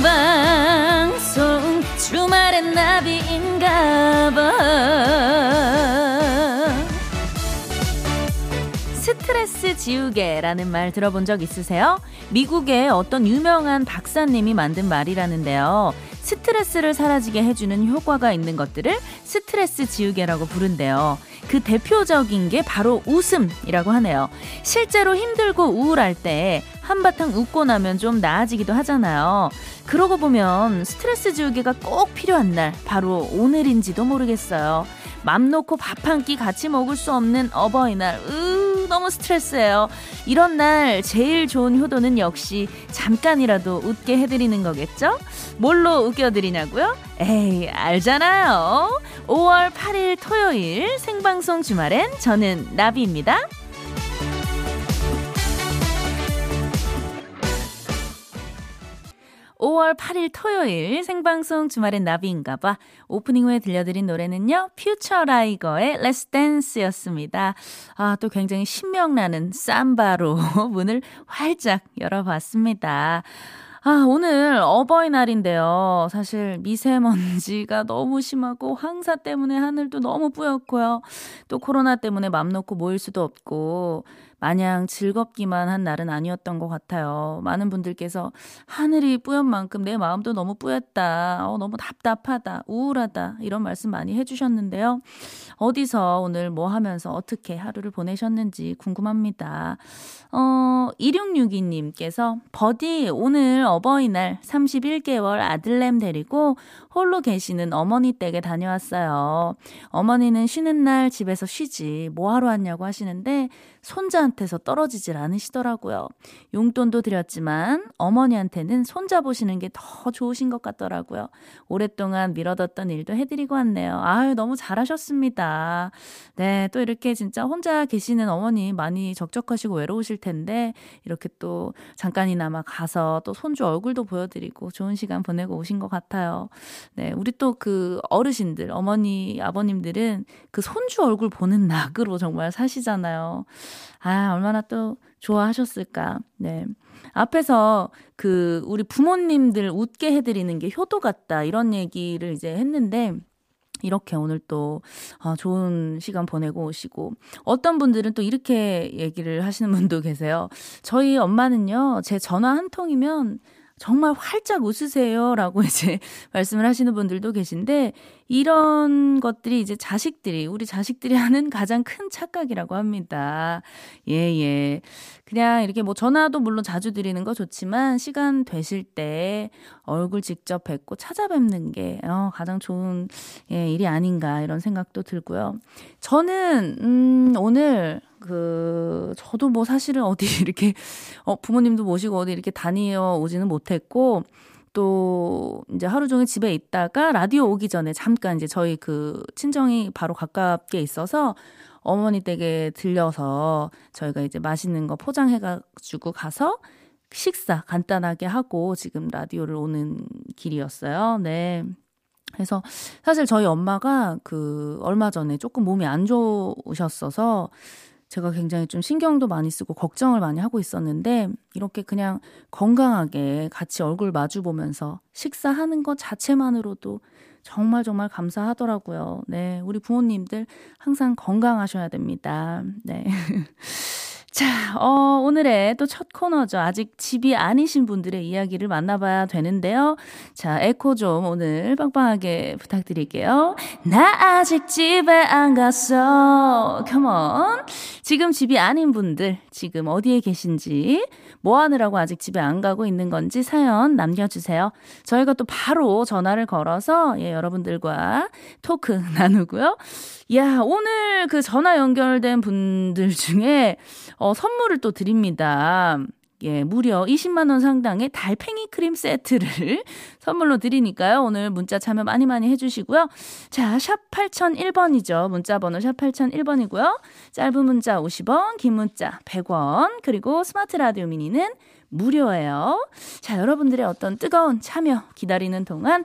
생방송 주말엔 나비인가봐 스트레스 지우개라는 말 들어본 적 있으세요? 미국의 어떤 유명한 박사님이 만든 말이라는데요. 스트레스를 사라지게 해주는 효과가 있는 것들을 스트레스 지우개라고 부른대요. 그 대표적인 게 바로 웃음이라고 하네요. 실제로 힘들고 우울할 때 한바탕 웃고 나면 좀 나아지기도 하잖아요. 그러고 보면 스트레스 지우개가 꼭 필요한 날, 바로 오늘인지도 모르겠어요. 맘 놓고 밥 한 끼 같이 먹을 수 없는 어버이날, 으, 너무 스트레스예요. 이런 날 제일 좋은 효도는 역시 잠깐이라도 웃게 해드리는 거겠죠? 뭘로 웃겨드리냐고요? 에이, 알잖아요. 5월 8일 토요일 생방송 주말엔 저는 나비입니다. 5월 8일 토요일 생방송 주말엔 나비인가봐 오프닝 후에 들려드린 노래는요 퓨처라이거의 Let's Dance였습니다. 아 또 굉장히 신명나는 삼바로 문을 활짝 열어봤습니다. 아, 오늘 어버이날인데요. 사실 미세먼지가 너무 심하고 황사 때문에 하늘도 너무 뿌옇고요. 또 코로나 때문에 맘 놓고 모일 수도 없고 마냥 즐겁기만 한 날은 아니었던 것 같아요. 많은 분들께서 하늘이 뿌연 만큼 내 마음도 너무 뿌였다. 어, 너무 답답하다. 우울하다. 이런 말씀 많이 해주셨는데요. 어디서 오늘 뭐 하면서 어떻게 하루를 보내셨는지 궁금합니다. 어, 2662님께서 버디 오늘 어버이날 31개월 아들냄 데리고 홀로 계시는 어머니 댁에 다녀왔어요. 어머니는 쉬는 날 집에서 쉬지 뭐 하러 왔냐고 하시는데 손자한테서 떨어지질 않으시더라고요. 용돈도 드렸지만 어머니한테는 손자 보시는 게 더 좋으신 것 같더라고요. 오랫동안 미뤄뒀던 일도 해드리고 왔네요. 아유, 너무 잘하셨습니다. 네, 또 이렇게 진짜 혼자 계시는 어머니 많이 적적하시고 외로우실 텐데 이렇게 또 잠깐이나마 가서 또 손주 얼굴도 보여드리고 좋은 시간 보내고 오신 것 같아요. 네, 우리 또 그 어르신들, 어머니, 아버님들은 그 손주 얼굴 보는 낙으로 정말 사시잖아요. 아, 얼마나 또 좋아하셨을까. 네. 앞에서 그 우리 부모님들 웃게 해드리는 게 효도 같다. 이런 얘기를 이제 했는데, 이렇게 오늘 또 어, 좋은 시간 보내고 오시고 어떤 분들은 또 이렇게 얘기를 하시는 분도 계세요. 저희 엄마는요, 제 전화 한 통이면 정말 활짝 웃으세요 라고 이제 말씀을 하시는 분들도 계신데 이런 것들이 이제 자식들이 우리 자식들이 하는 가장 큰 착각이라고 합니다. 예, 예. 그냥 이렇게 뭐 전화도 물론 자주 드리는 거 좋지만 시간 되실 때 얼굴 직접 뵙고 찾아뵙는 게 어, 가장 좋은 예, 일이 아닌가 이런 생각도 들고요. 저는 음 오늘 그 저도 뭐 사실은 어디 이렇게 어 부모님도 모시고 어디 이렇게 다니어 오지는 못했고 또 이제 하루 종일 집에 있다가 라디오 오기 전에 잠깐 이제 저희 그 친정이 바로 가깝게 있어서 어머니 댁에 들려서 저희가 이제 맛있는 거 포장해가지고 가서 식사 간단하게 하고 지금 라디오를 오는 길이었어요. 네. 그래서 사실 저희 엄마가 그 얼마 전에 조금 몸이 안 좋으셨어서 제가 굉장히 좀 신경도 많이 쓰고 걱정을 많이 하고 있었는데 이렇게 그냥 건강하게 같이 얼굴 마주 보면서 식사하는 것 자체만으로도 정말 정말 감사하더라고요. 네, 우리 부모님들 항상 건강하셔야 됩니다. 네. 자, 어, 오늘의 또 첫 코너죠. 아직 집이 아니신 분들의 이야기를 만나봐야 되는데요. 자, 에코 좀 오늘 빵빵하게 부탁드릴게요. 나 아직 집에 안 갔어. 컴온. 지금 집이 아닌 분들, 지금 어디에 계신지, 뭐 하느라고 아직 집에 안 가고 있는 건지 사연 남겨주세요. 저희가 또 바로 전화를 걸어서, 예, 여러분들과 토크 나누고요. 야, 오늘 그 전화 연결된 분들 중에 어, 선물을 또 드립니다. 예, 무려 20만원 상당의 달팽이 크림 세트를 선물로 드리니까요. 오늘 문자 참여 많이 많이 해주시고요. 자, 샵 8001번이죠. 문자 번호 샵 8001번이고요. 짧은 문자 50원, 긴 문자 100원, 그리고 스마트 라디오 미니는 무료예요. 자, 여러분들의 어떤 뜨거운 참여 기다리는 동안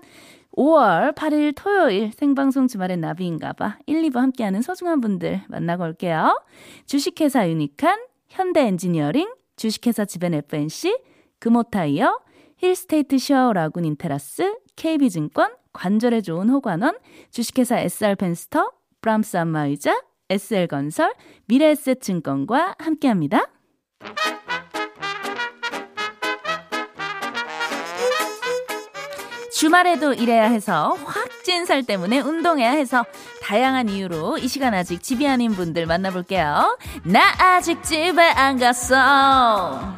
5월 8일 토요일 생방송 주말엔 나비인가봐 1, 2부 함께하는 소중한 분들 만나고 올게요. 주식회사 유니칸, 현대 엔지니어링, 주식회사 지벤 FNC, 금호타이어, 힐스테이트 셔 라군 인테라스, KB증권, 관절에 좋은 호관원, 주식회사 SR펜스터, 브람스 안마의자, SL건설, 미래에셋증권과 함께합니다. 주말에도 일해야 해서 확 찐 살 때문에 운동해야 해서 다양한 이유로 이 시간 아직 집이 아닌 분들 만나볼게요. 나 아직 집에 안 갔어.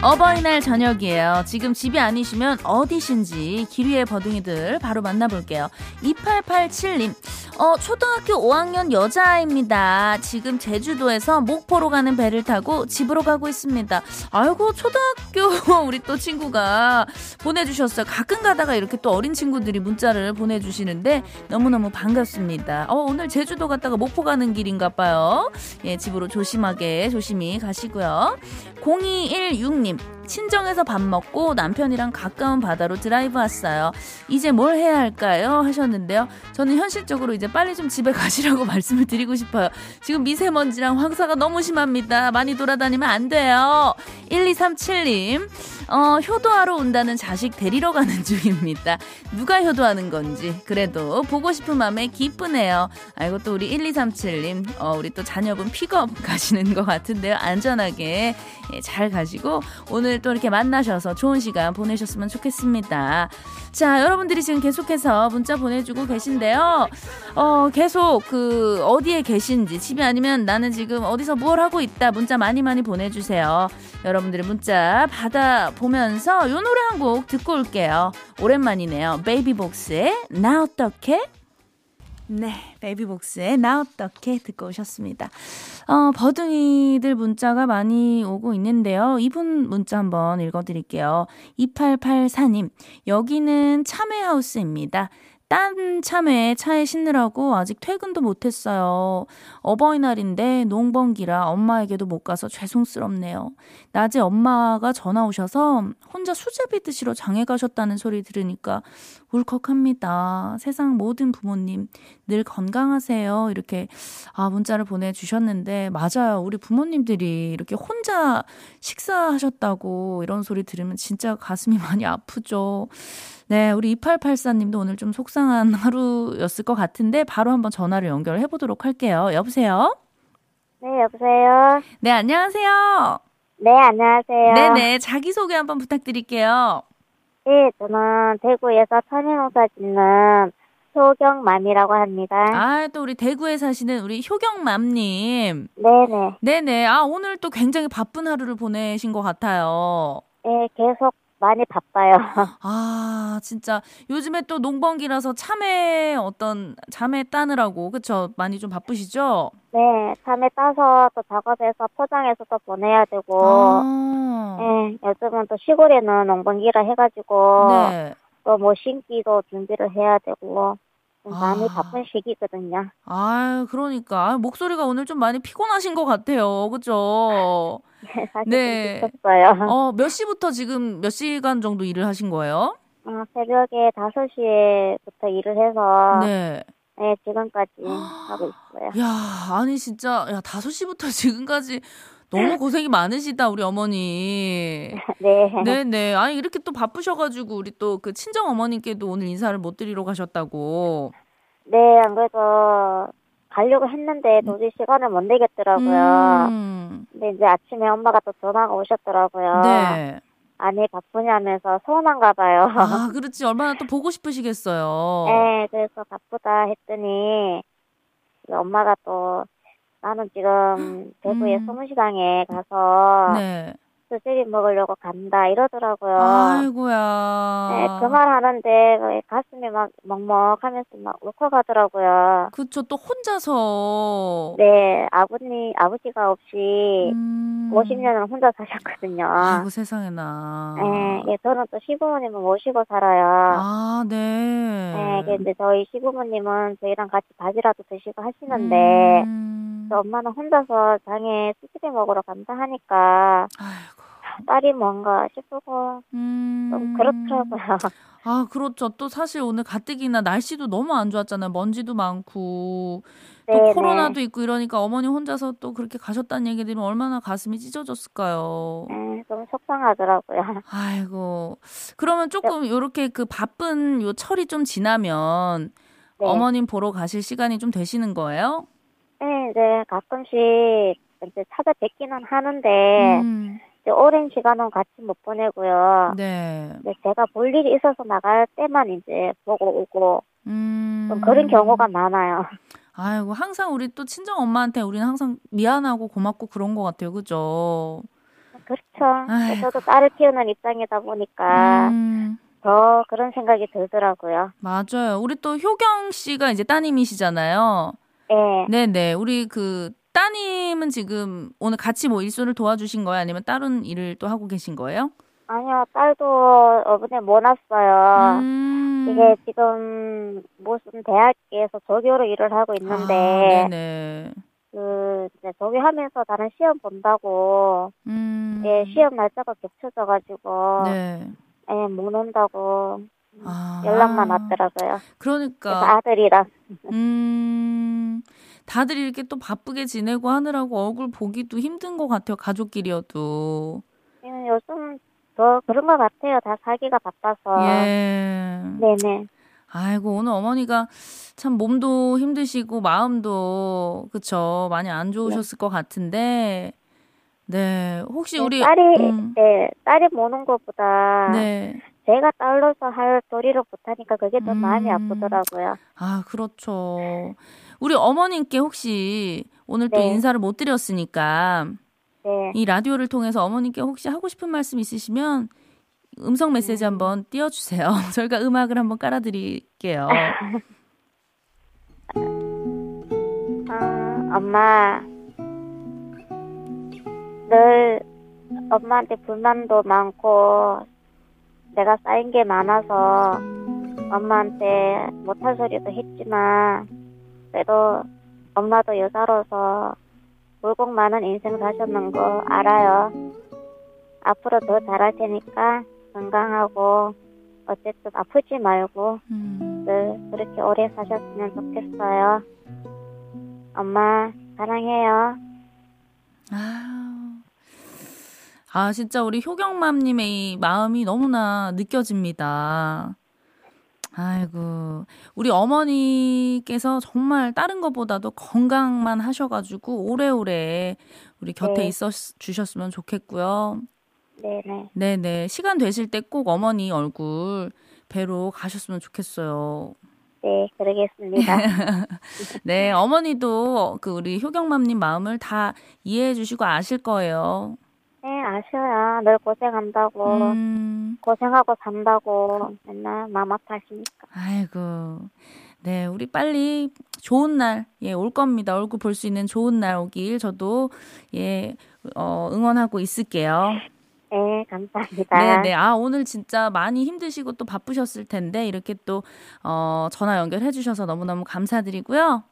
어버이날 저녁이에요. 지금 집이 아니시면 어디신지 길 위의 버둥이들 바로 만나볼게요. 2887님. 어, 초등학교 5학년 여자아이입니다. 지금 제주도에서 목포로 가는 배를 타고 집으로 가고 있습니다. 아이고, 초등학교 우리 또 친구가 보내주셨어요. 가끔 가다가 이렇게 또 어린 친구들이 문자를 보내주시는데 너무너무 반갑습니다. 어, 오늘 제주도 갔다가 목포 가는 길인가 봐요. 예, 집으로 조심하게 조심히 가시고요. 0216님. 친정에서 밥 먹고 남편이랑 가까운 바다로 드라이브 왔어요. 이제 뭘 해야 할까요? 하셨는데요. 저는 현실적으로 이제 빨리 좀 집에 가시라고 말씀을 드리고 싶어요. 지금 미세먼지랑 황사가 너무 심합니다. 많이 돌아다니면 안 돼요. 1237님. 어, 효도하러 온다는 자식 데리러 가는 중입니다. 누가 효도하는 건지 그래도 보고 싶은 마음에 기쁘네요. 아이고 또 우리 1237님 어, 우리 또 자녀분 픽업 가시는 것 같은데요. 안전하게 예, 잘 가시고 오늘 또 이렇게 만나셔서 좋은 시간 보내셨으면 좋겠습니다. 자, 여러분들이 지금 계속해서 문자 보내주고 계신데요. 어, 계속 그 어디에 계신지 집이 아니면 나는 지금 어디서 뭘 하고 있다 문자 많이 많이 보내주세요. 여러분들의 문자 받아 보면서 요 노래 한 곡 듣고 올게요. 오랜만이네요. 베이비복스의 나 어떻게? 네, 베이비복스의 나 어떻게 듣고 오셨습니다. 어, 버둥이들 문자가 많이 오고 있는데요. 이분 문자 한번 읽어드릴게요. 2884님, 여기는 참외하우스입니다. 딴 참외 차에 싣느라고 아직 퇴근도 못했어요. 어버이날인데 농번기라 엄마에게도 못 가서 죄송스럽네요. 낮에 엄마가 전화 오셔서 혼자 수제비 드시러 장에 가셨다는 소리 들으니까 울컥합니다. 세상 모든 부모님 늘 건강하세요. 이렇게 아 문자를 보내주셨는데 맞아요. 우리 부모님들이 이렇게 혼자 식사하셨다고 이런 소리 들으면 진짜 가슴이 많이 아프죠. 네, 우리 2884님도 오늘 좀 속상한 하루였을 것 같은데 바로 한번 전화를 연결해 보도록 할게요. 여보세요? 네, 여보세요? 네, 안녕하세요. 네, 안녕하세요. 네네, 자기소개 한번 부탁드릴게요. 네, 저는 대구에서 천연농사 짓는 효경맘이라고 합니다. 아, 또 우리 대구에 사시는 우리 효경맘님. 네네. 네네. 아, 오늘 또 굉장히 바쁜 하루를 보내신 것 같아요. 네, 계속 많이 바빠요. 아, 진짜 요즘에 또 농번기라서 참외 어떤 참외 따느라고 그쵸? 많이 좀 바쁘시죠? 네, 참외 따서 또 작업해서 포장해서 또 보내야 되고. 아. 네, 요즘은 또 시골에는 농번기라 해가지고 네. 또뭐 심기도 준비를 해야 되고 좀 많이 아. 바쁜 시기거든요. 아, 그러니까 아, 목소리가 오늘 좀 많이 피곤하신 것 같아요. 그죠? 네, 사실 네. 어, 몇 시부터 지금 몇 시간 정도 일을 하신 거예요? 어, 새벽에 5시에부터 일을 해서 네. 네. 지금까지 하고 있어요. 야, 아니 진짜 야, 5시부터 지금까지 너무 고생이 많으시다, 우리 어머니. 네. 네, 네. 아니 이렇게 또 바쁘셔 가지고 우리 또 그 친정 어머님께도 오늘 인사를 못 드리러 가셨다고. 네, 안 그래도 가려고 했는데 도저히 시간을 못 내겠더라고요. 음. 근데 이제 아침에 엄마가 또 전화가 오셨더라고요. 네. 아니 바쁘냐면서 서운한가 봐요. 아, 그렇지. 얼마나 또 보고 싶으시겠어요. 네, 그래서 바쁘다 했더니 엄마가 또 나는 지금 대구의 음. 소문시장에 가서 네. 수제비 먹으려고 간다 이러더라고요. 아이고야. 네, 그 말 하는데 가슴이 막 먹먹하면서 막 울컥하더라고요. 그쵸. 또 혼자서. 네, 아버님, 아버지가 없이 음. 50년을 혼자 사셨거든요. 아이고 세상에나. 네, 예, 저는 또 시부모님을 모시고 살아요. 아, 네. 네, 근데 저희 시부모님은 저희랑 같이 밥이라도 드시고 하시는데, 음. 저 엄마는 혼자서 장에 수제비 먹으러 간다 하니까, 아이고. 딸이 뭔가 싶고, 음. 좀 그렇더라고요. 아, 그렇죠. 또 사실 오늘 가뜩이나 날씨도 너무 안 좋았잖아요. 먼지도 많고. 또 네네. 코로나도 있고 이러니까 어머니 혼자서 또 그렇게 가셨다는 얘기 들으면 얼마나 가슴이 찢어졌을까요? 네, 좀 속상하더라고요. 아이고. 그러면 조금 요렇게 그 바쁜 요 철이 좀 지나면 네. 어머님 보러 가실 시간이 좀 되시는 거예요? 네, 이제 가끔씩 이제 찾아뵙기는 하는데 음, 오랜 시간은 같이 못 보내고요. 네. 이제 제가 볼 일이 있어서 나갈 때만 이제 보고 오고 음. 좀 그런 경우가 많아요. 아이고, 항상 우리 또 친정 엄마한테 우리는 항상 미안하고 고맙고 그런 것 같아요. 그죠? 그렇죠. 아이고. 저도 딸을 키우는 입장이다 보니까 음, 더 그런 생각이 들더라고요. 맞아요. 우리 또 효경 씨가 이제 따님이시잖아요. 네. 네네. 우리 그 따님은 지금 오늘 같이 뭐 일소를 도와주신 거예요? 아니면 다른 일을 또 하고 계신 거예요? 아니요, 딸도 이번에 못 왔어요. 음. 이게 지금 무슨 대학에서 조교로 일을 하고 아, 있는데 네네. 그 이제 조교 하면서 다른 시험 본다고 음. 예 시험 날짜가 겹쳐져가지고 네. 예 못 온다고 아. 연락만 왔더라고요. 그러니까 아들이랑 음. 다들 이렇게 또 바쁘게 지내고 하느라고 얼굴 보기도 힘든 것 같아요. 가족끼리여도. 예, 요즘 더 그런 것 같아요. 다 살기가 바빠서. 예. 네네. 아이고, 오늘 어머니가 참 몸도 힘드시고 마음도 그쵸 많이 안 좋으셨을 것 같은데 네 혹시 네, 우리 딸이 음, 네 딸이 모는 것보다 네. 제가 딸로서 할 도리를 못하니까 그게 더 마음이 음. 아프더라고요. 아 그렇죠 우리 어머님께 혹시 오늘 또 네. 인사를 못 드렸으니까 네. 이 라디오를 통해서 어머님께 혹시 하고 싶은 말씀 있으시면 음성 메시지 음. 한번 띄워주세요 저희가 음악을 한번 깔아드릴게요 아, 엄마, 늘 엄마한테 불만도 많고 내가 쌓인 게 많아서 엄마한테 못할 소리도 했지만 그래도 엄마도 여자로서 물복 많은 인생 사셨는 거 알아요. 앞으로 더 잘할 테니까 건강하고 어쨌든 아프지 말고 음. 늘 그렇게 오래 사셨으면 좋겠어요. 엄마 사랑해요. 아, 아, 진짜 우리 효경맘님의 이 마음이 너무나 느껴집니다. 아이고, 우리 어머니께서 정말 다른 것보다도 건강만 하셔가지고 오래오래 우리 곁에 네. 있어 주셨으면 좋겠고요. 네네. 네네. 시간 되실 때 꼭 어머니 얼굴 뵈러 가셨으면 좋겠어요. 네, 그러겠습니다. 네, 어머니도 그 우리 효경맘님 마음을 다 이해해 주시고 아실 거예요. 네, 아쉬워요. 늘 고생한다고, 음, 고생하고 산다고 맨날 마음 아파하시니까. 아이고. 네, 우리 빨리 좋은 날, 예, 올 겁니다. 얼굴 볼 수 있는 좋은 날 오길 저도, 예, 어, 응원하고 있을게요. 네, 감사합니다. 네, 네. 아, 오늘 진짜 많이 힘드시고 또 바쁘셨을 텐데, 이렇게 또, 어, 전화 연결해 주셔서 너무너무 감사드리고요.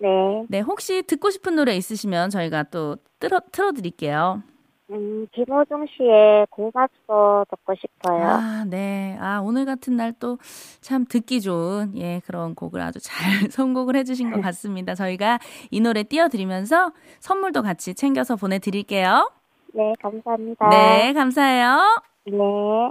네. 네, 혹시 듣고 싶은 노래 있으시면 저희가 또 틀어, 틀어드릴게요. 음, 김호중 씨의 고맙소 듣고 싶어요. 아, 네. 아, 오늘 같은 날 또 참 듣기 좋은, 예, 그런 곡을 아주 잘 선곡을 해주신 것 같습니다. 저희가 이 노래 띄워드리면서 선물도 같이 챙겨서 보내드릴게요. 네, 감사합니다. 네, 감사해요. 네.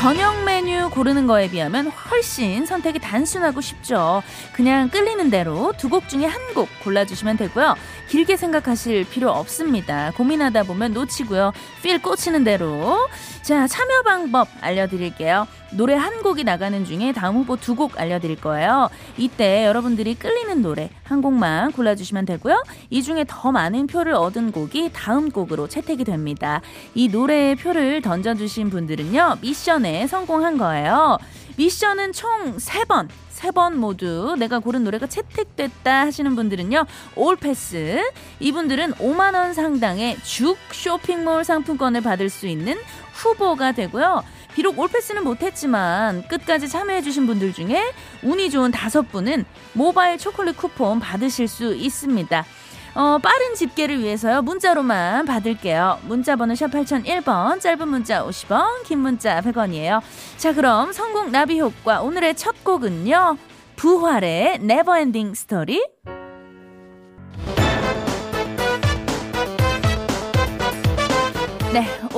저녁 메뉴 고르는 거에 비하면 훨씬 선택이 단순하고 쉽죠. 그냥 끌리는 대로 두 곡 중에 한 곡 골라주시면 되고요. 길게 생각하실 필요 없습니다. 고민하다 보면 놓치고요. 필 꽂히는 대로. 자, 참여 방법 알려드릴게요. 노래 한 곡이 나가는 중에 다음 후보 두 곡 알려드릴 거예요. 이때 여러분들이 끌리는 노래 한 곡만 골라주시면 되고요. 이 중에 더 많은 표를 얻은 곡이 다음 곡으로 채택이 됩니다. 이 노래의 표를 던져주신 분들은요, 미션에 성공한 거예요. 미션은 총 3번. 세번 모두 내가 고른 노래가 채택됐다 하시는 분들은요. 올패스. 이분들은 5만 원 상당의 죽 쇼핑몰 상품권을 받을 수 있는 후보가 되고요. 비록 올패스는 못했지만 끝까지 참여해주신 분들 중에 운이 좋은 다섯 분은 모바일 초콜릿 쿠폰 받으실 수 있습니다. 어, 빠른 집계를 위해서요. 문자로만 받을게요. 문자 번호 샵 8001번, 짧은 문자 50원, 긴 문자 100원이에요. 자, 그럼 성공 나비 효과 오늘의 첫 곡은요. 부활의 Never Ending Story.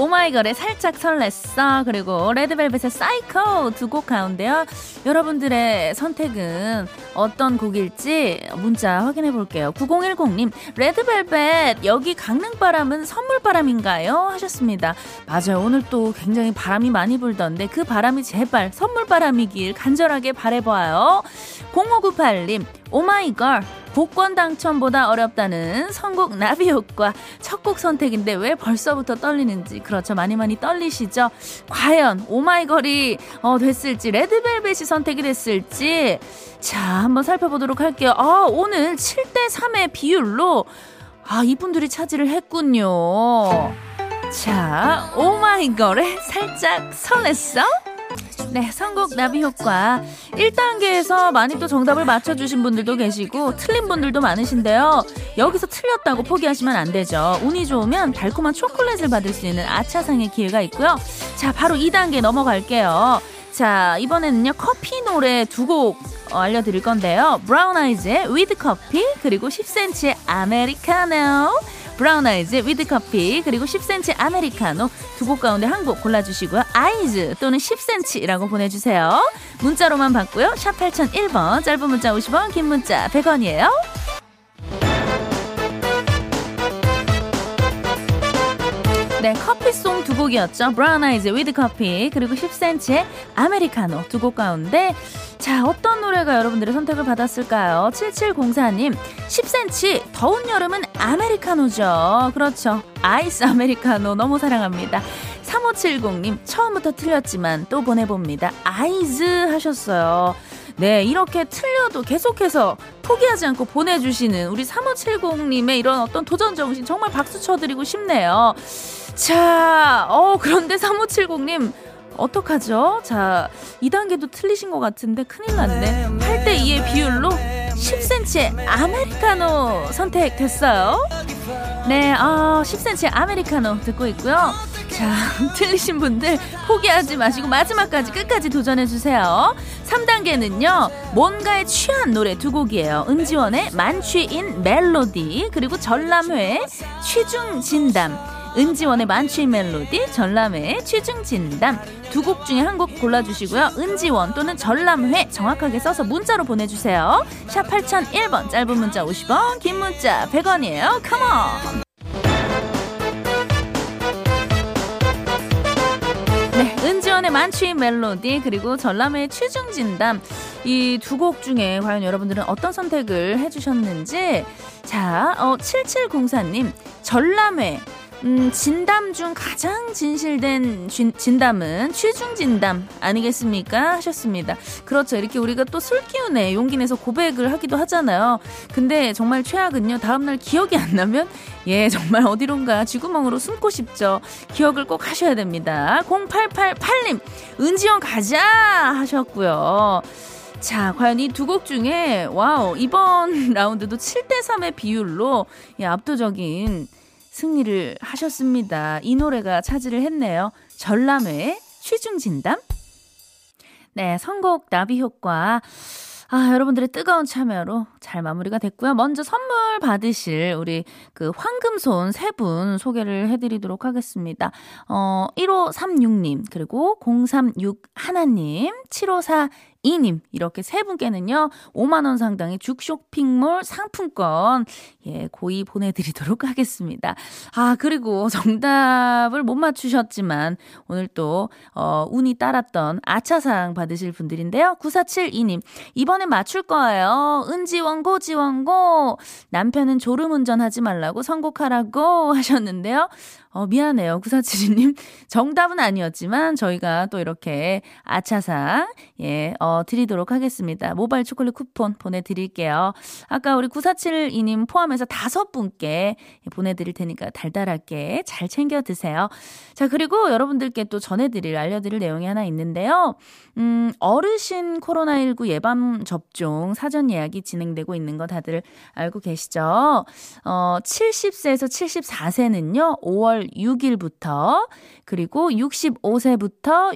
오마이걸의 살짝 설렜어. 그리고 레드벨벳의 사이코 두 곡 가운데요. 여러분들의 선택은 어떤 곡일지 문자 확인해 볼게요. 9010님, 레드벨벳, 여기 강릉 바람은 선물 바람인가요? 하셨습니다. 맞아요. 오늘 또 굉장히 바람이 많이 불던데 그 바람이 제발 선물 바람이길 간절하게 바래봐요. 0598님, 오마이걸, 복권 당첨보다 어렵다는 선곡 나비 효과. 첫 곡 선택인데 왜 벌써부터 떨리는지. 그렇죠. 많이 많이 떨리시죠? 과연 오마이걸이 어, 됐을지 레드벨벳이 선택이 됐을지. 자 한번 살펴보도록 할게요. 아 오늘 7대 3의 비율로 아 이분들이 차지를 했군요. 자 오마이걸에 살짝 설렜어? 네, 선곡 나비 효과. 1단계에서 많이 또 정답을 맞춰주신 분들도 계시고, 틀린 분들도 많으신데요. 여기서 틀렸다고 포기하시면 안 되죠. 운이 좋으면 달콤한 초콜릿을 받을 수 있는 아차상의 기회가 있고요. 자, 바로 2단계 넘어갈게요. 자, 이번에는요, 커피 노래 두곡 알려드릴 건데요. 브라운 아이즈의 With Coffee, 그리고 10cm의 아메리카노. 브라운 아이즈 With Coffee 그리고 10cm 아메리카노 두 곡 가운데 한 곡 골라주시고요. 아이즈 또는 10cm라고 보내주세요. 문자로만 받고요. 샵 8001번 짧은 문자 50원 긴 문자 100원이에요. 네, coffee song 두 곡이었죠. 브라운 아이즈 With Coffee 그리고 10cm의 아메리카노 두 곡 가운데 자, 어떤 노래가 여러분들의 선택을 받았을까요? 7704님, 10cm, 더운 여름은 아메리카노죠. 그렇죠. 아이스 아메리카노 너무 사랑합니다. 3570님, 처음부터 틀렸지만 또 보내봅니다. 아이즈 하셨어요. 네, 이렇게 틀려도 계속해서 포기하지 않고 보내주시는 우리 3570님의 이런 어떤 도전 정신 정말 박수 쳐드리고 싶네요. 자, 어, 그런데 3570님, 어떡하죠? 자, 2단계도 틀리신 것 같은데 큰일 났네. 8대 2의 비율로 10cm의 아메리카노 선택됐어요. 네, 아, 10cm의 아메리카노 듣고 있고요. 자, 틀리신 분들 포기하지 마시고 마지막까지 끝까지 도전해주세요. 3단계는요, 뭔가에 취한 노래 두 곡이에요. 은지원의 만취인 멜로디, 그리고 전람회 취중 진담. 은지원의 만취인 멜로디, 전람회의 취중 진담 두 곡 중에 한 곡 골라주시고요. 은지원 또는 전람회 정확하게 써서 문자로 보내주세요. 샵 8001번 짧은 문자 50원 긴 문자 100원이에요. 컴온! 네, 은지원의 만취인 멜로디 그리고 전람회의 취중 진담 이 두 곡 중에 과연 여러분들은 어떤 선택을 해주셨는지 자, 어, 7704님 전람회 음, 진담 중 가장 진실된 진, 진담은 취중 진담 아니겠습니까? 하셨습니다. 그렇죠. 이렇게 우리가 또 술 기운에 용기 내서 고백을 하기도 하잖아요. 근데 정말 최악은요. 다음날 기억이 안 나면 예, 정말 어디론가 쥐구멍으로 숨고 싶죠. 기억을 꼭 하셔야 됩니다. 0888님, 은지원 가자! 하셨고요. 자, 과연 이 두 곡 중에, 와우, 이번 라운드도 7대3의 비율로 예, 압도적인 승리를 하셨습니다. 이 노래가 차지를 했네요. 전람회 취중진담. 네, 선곡 나비 효과. 아, 여러분들의 뜨거운 참여로 잘 마무리가 됐고요. 먼저 선물 받으실 우리 그 황금손 세 분 소개를 해드리도록 하겠습니다. 어, 1536님, 그리고 036 하나님, 754 이님 이렇게 세 분께는요 5만 원 상당의 죽 쇼핑몰 상품권 예 고이 보내드리도록 하겠습니다. 아 그리고 정답을 못 맞추셨지만 오늘 또 어, 운이 따랐던 아차상 받으실 분들인데요 9472님 이번엔 맞출 거예요. 은지원고 지원고 남편은 졸음 운전하지 말라고 선곡하라고 하셨는데요. 어, 미안해요. 9472님. 정답은 아니었지만 저희가 또 이렇게 아차상, 예, 어, 드리도록 하겠습니다. 모바일 초콜릿 쿠폰 보내드릴게요. 아까 우리 9472님 포함해서 다섯 분께 보내드릴 테니까 달달하게 잘 챙겨 드세요. 자, 그리고 여러분들께 또 전해드릴, 알려드릴 내용이 하나 있는데요. 음, 어르신 코로나19 예방 접종 사전 예약이 진행되고 있는 거 다들 알고 계시죠? 어, 70세에서 74세는요, 5월 6일부터 그리고 65세부터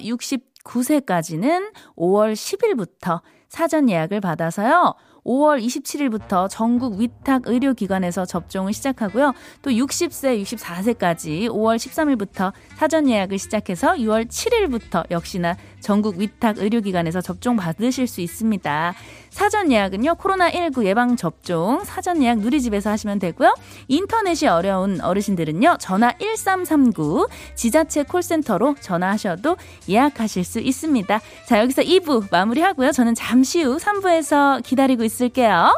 69세까지는 5월 10일부터 사전 예약을 받아서요. 5월 27일부터 전국 위탁 의료기관에서 접종을 시작하고요. 또 60세, 64세까지 5월 13일부터 사전 예약을 시작해서 6월 7일부터 역시나 전국 위탁 의료기관에서 접종 받으실 수 있습니다. 사전 예약은요, 코로나19 예방접종 사전 예약 누리집에서 하시면 되고요. 인터넷이 어려운 어르신들은요, 전화 1339 지자체 콜센터로 전화하셔도 예약하실 수 있습니다. 자, 여기서 2부 마무리하고요. 저는 잠시 후 3부에서 기다리고 있을게요.